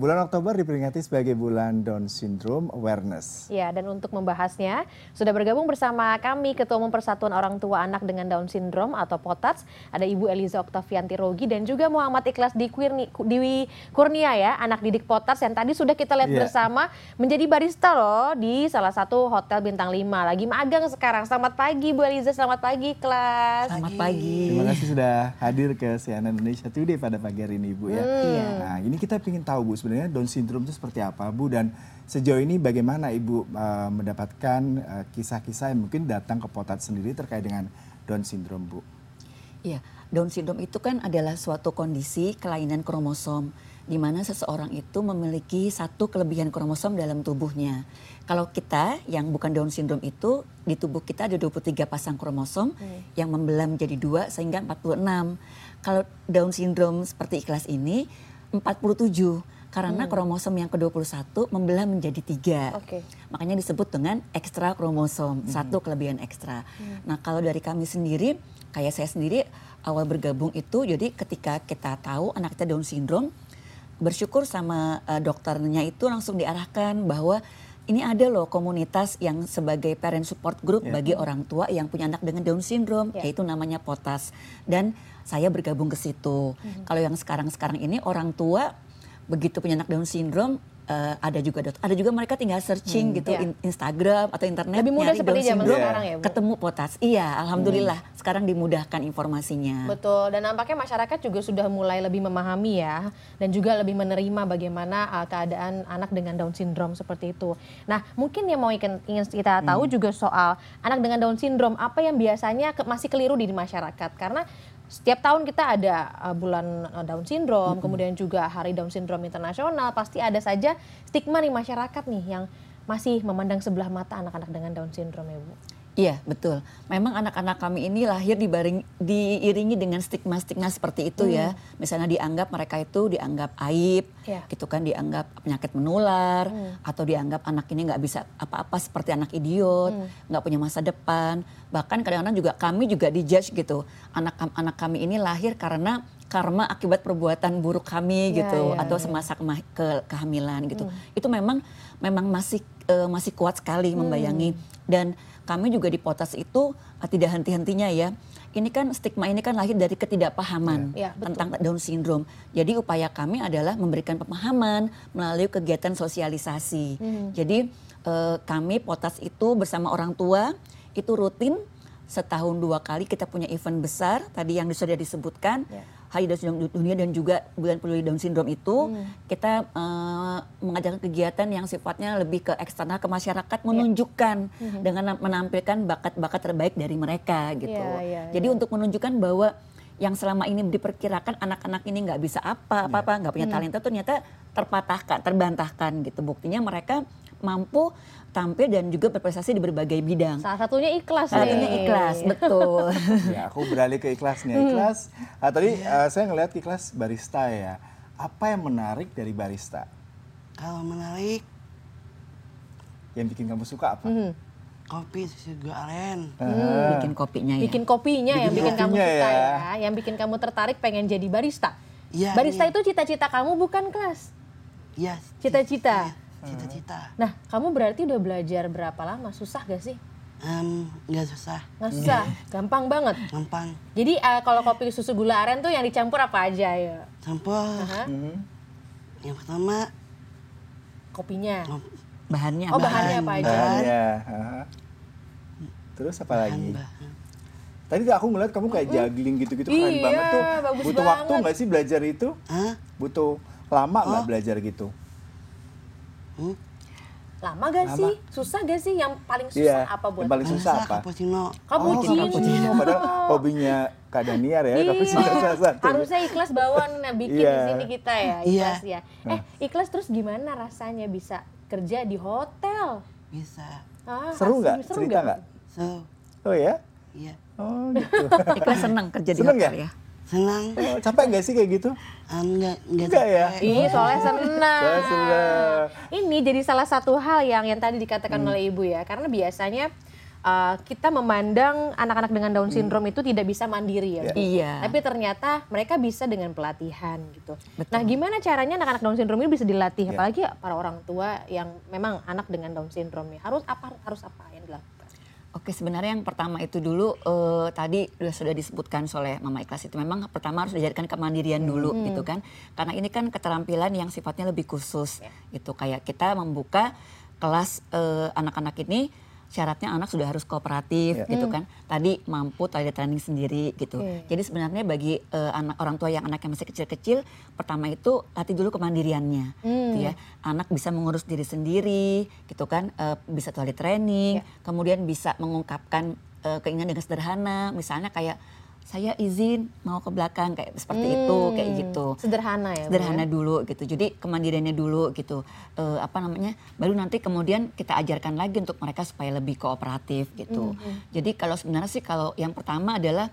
Bulan Oktober diperingati sebagai bulan Down Syndrome Awareness. Ya, dan untuk membahasnya sudah bergabung bersama kami Ketua Umum Persatuan Orang Tua Anak dengan Down Syndrome atau POTATS, ada Ibu Eliza Oktavianti Rogi dan juga Muhammad Ikhlas di Dewi Kurnia ya, anak didik POTATS yang tadi sudah kita lihat yeah. bersama menjadi barista loh di salah satu hotel bintang 5. Lagi magang sekarang. Selamat pagi Bu Eliza, selamat pagi kelas. Selamat pagi. Terima kasih sudah hadir ke CNN Indonesia Today pada pagi hari ini Ibu ya. Hmm. Nah, ini kita ingin tahu Bu sebenarnya Down syndrome itu seperti apa Bu dan sejauh ini bagaimana Ibu uh, mendapatkan eh, kisah-kisah uh, yang mungkin datang ke Potat sendiri terkait dengan Down syndrome Bu? Iya, Down syndrome itu kan adalah suatu kondisi kelainan kromosom di mana seseorang itu memiliki satu kelebihan kromosom dalam tubuhnya. Kalau kita yang bukan Down syndrome itu di tubuh kita ada 23 pasang kromosom hmm. yang membelah menjadi dua sehingga 46. Kalau Down syndrome seperti ikhlas ini 47 karena hmm. kromosom yang ke-21 membelah menjadi tiga. Okay. Makanya disebut dengan ekstra kromosom, hmm. satu kelebihan ekstra. Hmm. Nah kalau dari kami sendiri, kayak saya sendiri awal bergabung itu, jadi ketika kita tahu anak kita Down syndrome, bersyukur sama uh, dokternya itu langsung diarahkan bahwa ini ada loh komunitas yang sebagai parent support group yeah. bagi orang tua yang punya anak dengan Down syndrome, yeah. yaitu namanya POTAS. Dan saya bergabung ke situ. Mm -hmm. Kalau yang sekarang-sekarang ini orang tua begitu punya anak Down syndrome uh, ada juga ada juga mereka tinggal searching hmm, gitu yeah. Instagram atau internet lebih mudah seperti zaman sekarang ya Bu? ketemu potas iya alhamdulillah hmm. sekarang dimudahkan informasinya betul dan nampaknya masyarakat juga sudah mulai lebih memahami ya dan juga lebih menerima bagaimana uh, keadaan anak dengan Down syndrome seperti itu nah mungkin yang mau ingin, ingin kita tahu hmm. juga soal anak dengan Down syndrome apa yang biasanya ke, masih keliru di masyarakat karena setiap tahun kita ada uh, bulan uh, Down syndrome, -hmm. kemudian juga Hari Down syndrome internasional, pasti ada saja stigma di masyarakat nih yang masih memandang sebelah mata anak-anak dengan Down syndrome ya Bu. Iya betul. Memang anak-anak kami ini lahir dibaring, diiringi dengan stigma-stigma seperti itu ya. hmm. ya. Misalnya dianggap mereka itu dianggap aib, yeah. gitu kan, dianggap penyakit menular, hmm. atau dianggap anak ini nggak bisa apa-apa seperti anak idiot, hmm. nggak hmm. punya masa depan. Bahkan kadang-kadang juga kami juga dijudge gitu. Anak-anak kami ini lahir karena karma akibat perbuatan buruk kami yeah, gitu, yeah, atau yeah. semasa ke ke kehamilan gitu. Hmm. Itu memang memang masih uh, masih kuat sekali hmm. membayangi dan kami juga di Potas itu uh, tidak henti-hentinya ya. Ini kan stigma ini kan lahir dari ketidakpahaman ya, ya, tentang Down syndrome. Jadi upaya kami adalah memberikan pemahaman melalui kegiatan sosialisasi. Hmm. Jadi uh, kami Potas itu bersama orang tua itu rutin setahun dua kali kita punya event besar tadi yang sudah disebutkan. Ya Down Syndrome Dunia dan juga Bulan Peduli Down Syndrome itu hmm. kita uh, mengajarkan kegiatan yang sifatnya lebih ke eksternal ke masyarakat yeah. menunjukkan hmm. dengan menampilkan bakat-bakat terbaik dari mereka gitu. Yeah, yeah, Jadi yeah. untuk menunjukkan bahwa yang selama ini diperkirakan anak-anak ini nggak bisa apa apa nggak punya hmm. talenta ternyata terpatahkan terbantahkan gitu buktinya mereka mampu tampil dan juga berprestasi di berbagai bidang. Salah satunya ikhlas Salah satunya ikhlas, betul. ya, aku beralih ke ikhlasnya. Hmm. Ikhlas, hmm. ah, tadi uh, saya ngelihat ikhlas barista ya. Apa yang menarik dari barista? Kalau menarik, yang bikin kamu suka apa? Hmm. Kopi susu aren. Hmm. Bikin kopinya ya. Bikin kopinya bikin yang bikin kamu suka ya. ya. Yang bikin kamu tertarik pengen jadi barista. Ya, barista ya. itu cita-cita kamu bukan kelas? Iya. Cita-cita. Ya cita-cita. Nah, kamu berarti udah belajar berapa lama? Susah gak sih? Um, nggak susah. Nggak susah, gampang banget. Gampang. Jadi uh, kalau kopi susu gula aren tuh yang dicampur apa aja ya? Campur. Uh -huh. hmm. Yang pertama kopinya. Bahannya. Oh bahannya apa aja? Bahannya. Uh-huh. Terus apa bahan, lagi? Bahan. Tadi aku ngeliat kamu kayak juggling gitu-gitu keren iya, banget tuh. Butuh banget. waktu nggak sih belajar itu? Hah? Butuh lama nggak oh. belajar gitu? Hmm? Lama gak Lama. sih? Susah gak sih? Yang paling susah iya, apa buat? Yang paling susah apa? Cappuccino. Cappuccino. Oh, cappuccino. Padahal hobinya Kak Daniar ya, cappuccino salah satu. Harusnya ikhlas bawaan bikin yeah. di sini kita ya, ikhlas yeah. ya. Eh, ikhlas terus gimana rasanya bisa kerja di hotel? Bisa. Ah, seru nggak? Cerita nggak? Seru. Oh ya? Iya. Oh gitu. ikhlas senang kerja di seneng hotel ya? ya? Senang. Oh, capek gak sih kayak gitu? enggak, enggak, enggak ya? Iya, soalnya senang. soalnya senang. Ini jadi salah satu hal yang yang tadi dikatakan hmm. oleh Ibu ya, karena biasanya uh, kita memandang anak-anak dengan Down syndrome hmm. itu tidak bisa mandiri ya. Yeah. Iya. Tapi ternyata mereka bisa dengan pelatihan gitu. Betul. Nah, gimana caranya anak-anak Down syndrome ini bisa dilatih? Yeah. Apalagi para orang tua yang memang anak dengan Down syndrome ya. Harus apa harus apa yang dilakukan? Oke, sebenarnya yang pertama itu dulu uh, tadi sudah sudah disebutkan oleh Mama Ikhlas itu memang pertama harus diajarkan kemandirian dulu hmm. gitu kan. Karena ini kan keterampilan yang sifatnya lebih khusus yeah. gitu. Kayak kita membuka kelas eh, anak-anak uh, ini syaratnya anak sudah harus kooperatif yeah. gitu hmm. kan. Tadi mampu tadi training sendiri gitu. Yeah. Jadi sebenarnya bagi uh, anak orang tua yang anaknya masih kecil-kecil, pertama itu latih dulu kemandiriannya, mm. gitu ya. Anak bisa mengurus diri sendiri, gitu kan. Uh, bisa toilet training, yeah. kemudian bisa mengungkapkan uh, keinginan dengan sederhana, misalnya kayak saya izin mau ke belakang kayak seperti hmm, itu kayak gitu sederhana ya sederhana ya? dulu gitu jadi kemandiriannya dulu gitu uh, apa namanya baru nanti kemudian kita ajarkan lagi untuk mereka supaya lebih kooperatif gitu hmm, hmm. jadi kalau sebenarnya sih kalau yang pertama adalah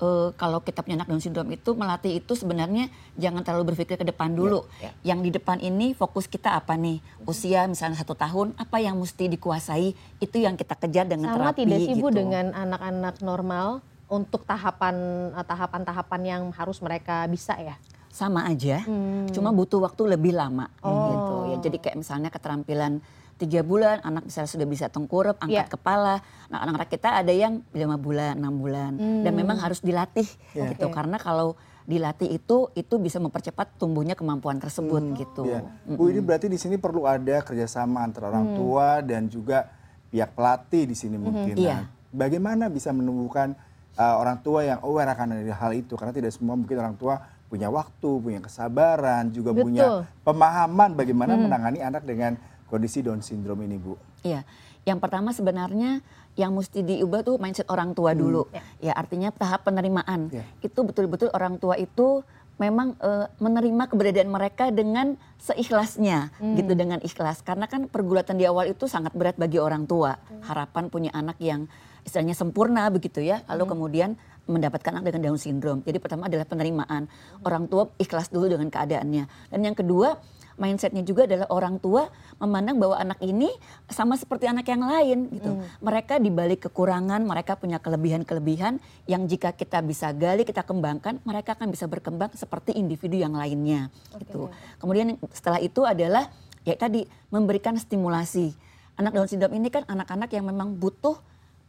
uh, kalau kita punya anak Down syndrome itu melatih itu sebenarnya jangan terlalu berpikir ke depan dulu. Yeah, yeah. Yang di depan ini fokus kita apa nih? Usia misalnya satu tahun, apa yang mesti dikuasai? Itu yang kita kejar dengan Sama terapi. Sama tidak sih gitu. dengan anak-anak normal untuk tahapan eh, tahapan-tahapan yang harus mereka bisa ya? Sama aja, hmm. cuma butuh waktu lebih lama oh. gitu ya. Jadi kayak misalnya keterampilan tiga bulan anak misalnya sudah bisa tengkurap, angkat yeah. kepala. Nah anak-anak kita ada yang lima bulan, enam bulan, hmm. dan memang harus dilatih yeah. gitu. Okay. Karena kalau dilatih itu itu bisa mempercepat tumbuhnya kemampuan tersebut hmm. gitu. Yeah. Bu ini berarti di sini perlu ada kerjasama antara orang hmm. tua dan juga pihak pelatih di sini mungkin. Hmm. Nah, yeah. bagaimana bisa menumbuhkan uh, orang tua yang aware akan dari hal itu karena tidak semua mungkin orang tua punya waktu, punya kesabaran, juga Betul. punya pemahaman bagaimana hmm. menangani anak dengan kondisi Down syndrome ini, Bu. Iya. Yang pertama sebenarnya yang mesti diubah tuh mindset orang tua hmm. dulu. Ya. ya, artinya tahap penerimaan. Ya. Itu betul-betul orang tua itu memang uh, menerima keberadaan mereka dengan seikhlasnya hmm. gitu dengan ikhlas karena kan pergulatan di awal itu sangat berat bagi orang tua hmm. harapan punya anak yang istilahnya sempurna begitu ya. Lalu hmm. kemudian mendapatkan anak dengan Down syndrome. Jadi pertama adalah penerimaan. Orang tua ikhlas dulu dengan keadaannya. Dan yang kedua mindsetnya juga adalah orang tua memandang bahwa anak ini sama seperti anak yang lain gitu. Hmm. Mereka dibalik kekurangan, mereka punya kelebihan-kelebihan yang jika kita bisa gali, kita kembangkan, mereka akan bisa berkembang seperti individu yang lainnya okay. gitu. Kemudian setelah itu adalah ya tadi memberikan stimulasi. Anak Down syndrome ini kan anak-anak yang memang butuh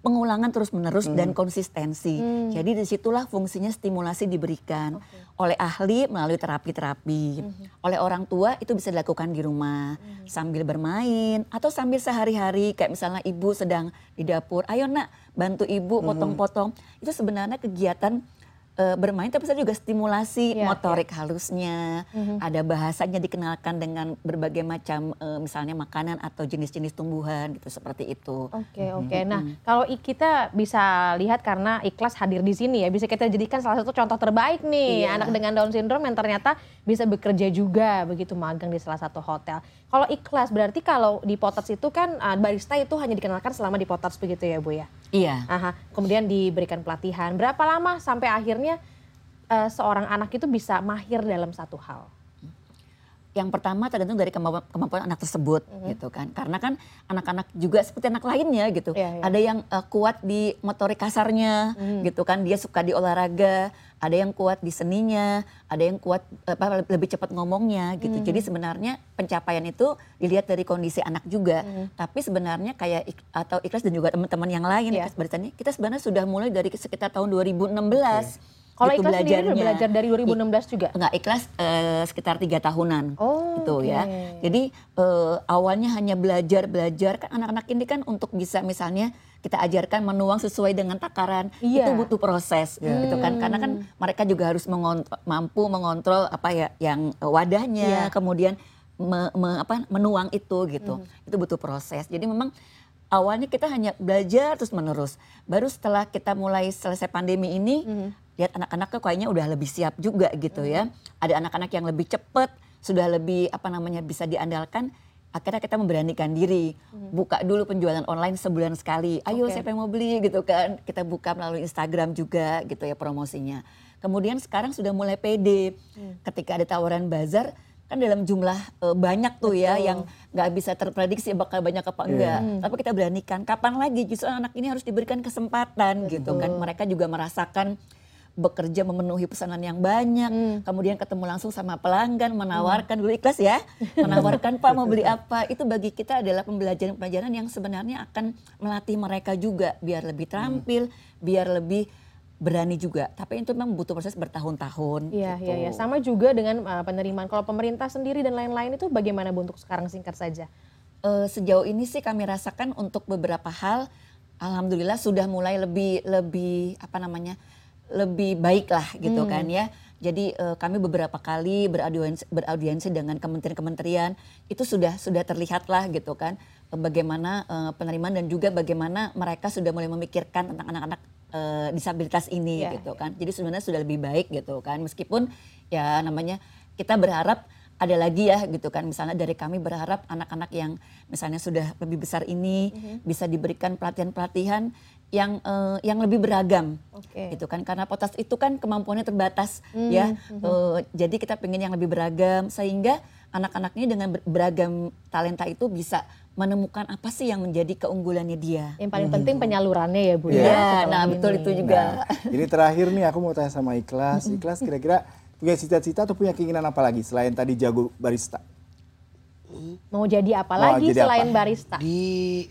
pengulangan terus-menerus hmm. dan konsistensi. Hmm. Jadi di situlah fungsinya stimulasi diberikan okay. oleh ahli melalui terapi-terapi, hmm. oleh orang tua itu bisa dilakukan di rumah hmm. sambil bermain atau sambil sehari-hari kayak misalnya ibu sedang di dapur, ayo nak bantu ibu hmm. potong-potong. Hmm. Itu sebenarnya kegiatan uh, bermain tapi saya juga stimulasi yeah, motorik yeah. halusnya mm-hmm. ada bahasanya dikenalkan dengan berbagai macam uh, misalnya makanan atau jenis-jenis tumbuhan gitu seperti itu. Oke okay, oke. Okay. Nah kalau kita bisa lihat karena ikhlas hadir di sini ya bisa kita jadikan salah satu contoh terbaik nih yeah. anak dengan Down syndrome yang ternyata bisa bekerja juga begitu magang di salah satu hotel. Kalau ikhlas berarti kalau di Potats itu kan uh, barista itu hanya dikenalkan selama di Potats begitu ya Bu ya? Iya. Aha. Kemudian diberikan pelatihan. Berapa lama sampai akhirnya uh, seorang anak itu bisa mahir dalam satu hal? Yang pertama tergantung dari kemampuan, kemampuan anak tersebut mm -hmm. gitu kan. Karena kan anak-anak juga seperti anak lainnya gitu. Yeah, yeah. Ada yang uh, kuat di motorik kasarnya mm. gitu kan. Dia suka di olahraga, ada yang kuat di seninya, ada yang kuat apa lebih cepat ngomongnya gitu. Mm. Jadi sebenarnya pencapaian itu dilihat dari kondisi anak juga. Mm. Tapi sebenarnya kayak atau ikhlas dan juga teman-teman yang lain yeah. ikhlas kita sebenarnya sudah mulai dari sekitar tahun 2016. Okay kalau gitu ikhlas belajarnya. sendiri belajar dari 2016 juga? Enggak, ikhlas uh, sekitar tiga tahunan. Oh, gitu okay. ya. Jadi uh, awalnya hanya belajar-belajar kan anak-anak ini kan untuk bisa misalnya kita ajarkan menuang sesuai dengan takaran iya. itu butuh proses yeah. gitu kan karena kan mereka juga harus mengontrol, mampu mengontrol apa ya yang wadahnya yeah. kemudian me, me, apa menuang itu gitu mm. itu butuh proses jadi memang awalnya kita hanya belajar terus menerus baru setelah kita mulai selesai pandemi ini mm lihat anak-anak kayaknya udah lebih siap juga gitu ya. Hmm. Ada anak-anak yang lebih cepat, sudah lebih apa namanya bisa diandalkan. Akhirnya kita memberanikan diri, hmm. buka dulu penjualan online sebulan sekali. Ayo okay. siapa yang mau beli gitu kan. Kita buka melalui Instagram juga gitu ya promosinya. Kemudian sekarang sudah mulai pede. Hmm. Ketika ada tawaran bazar, kan dalam jumlah uh, banyak tuh ya yang nggak bisa terprediksi bakal banyak apa Iya. enggak. Tapi kita beranikan. Kapan lagi justru anak ini harus diberikan kesempatan gitu kan. Mereka juga merasakan bekerja memenuhi pesanan yang banyak, kemudian ketemu langsung sama pelanggan, menawarkan dulu ikhlas ya, menawarkan Pak mau beli apa, itu bagi kita adalah pembelajaran-pembelajaran yang sebenarnya akan melatih mereka juga biar lebih terampil, biar lebih berani juga. Tapi itu memang butuh proses bertahun-tahun. Iya, gitu. iya, iya. Sama juga dengan uh, penerimaan. Kalau pemerintah sendiri dan lain-lain itu bagaimana Bu untuk sekarang singkat saja? Eh, sejauh ini sih kami rasakan untuk beberapa hal, alhamdulillah sudah mulai lebih lebih apa namanya lebih baik lah gitu kan ya. Jadi eh, kami beberapa kali beraudiensi, beraudiensi dengan kementerian-kementerian itu sudah sudah terlihat lah gitu kan eh, bagaimana eh, penerimaan dan juga bagaimana mereka sudah mulai memikirkan tentang anak-anak eh, disabilitas ini Iya, gitu kan. Jadi sebenarnya sudah lebih baik gitu kan. Meskipun ya namanya kita berharap ada lagi ya gitu kan. Misalnya dari kami berharap anak-anak yang misalnya sudah lebih besar ini bisa diberikan pelatihan-pelatihan yang eh, yang lebih beragam Oke. gitu kan karena potas itu kan kemampuannya terbatas ya Eh, jadi kita pengen yang lebih beragam sehingga anak-anak ini dengan ber- beragam talenta itu bisa menemukan apa sih yang menjadi keunggulannya dia Yang paling penting penyalurannya ya Bu Iya, ya. setelah nah betul ini. itu juga Nah, ini terakhir nih aku mau tanya sama Ikhlas. Ikhlas kira-kira punya cita-cita atau punya keinginan apa lagi selain tadi jago barista? Mau jadi apa Mau lagi jadi selain apa? barista? Di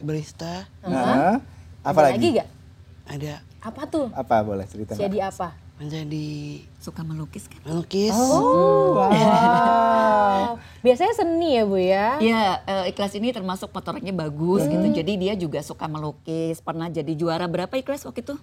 barista Nah, apa Ada lagi? gak? ada Apa tuh? Apa boleh cerita? Mbak? Jadi apa? menjadi suka melukis kan melukis. Oh, wow. Wow. Biasanya seni ya Bu ya? Iya, eh, ikhlas ini termasuk motoriknya bagus gitu. Jadi dia juga suka melukis. Pernah jadi juara berapa ikhlas waktu itu?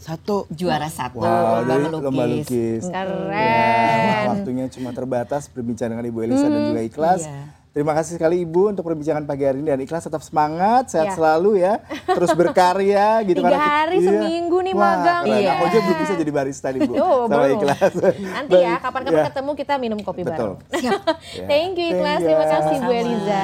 Satu. Juara satu Wow, lomba dari melukis. lomba lukis. Keren. Ya, waktunya cuma terbatas berbincang dengan Ibu Elisa dan juga Ikhlas. Iya. Terima kasih sekali Ibu untuk perbincangan pagi hari ini dan Ikhlas tetap semangat, sehat Iya. selalu ya, terus berkarya gitu Tiga kita- hari seminggu nih Wah, magang. keren. Iya. Aku aja belum bisa jadi barista nih Bu, Oh, sama belum. Ikhlas. Nanti ya, kapan-kapan ya. ketemu kita minum kopi Betul. bareng. Thank you Thank Ikhlas, you. terima kasih Bu. Eliza.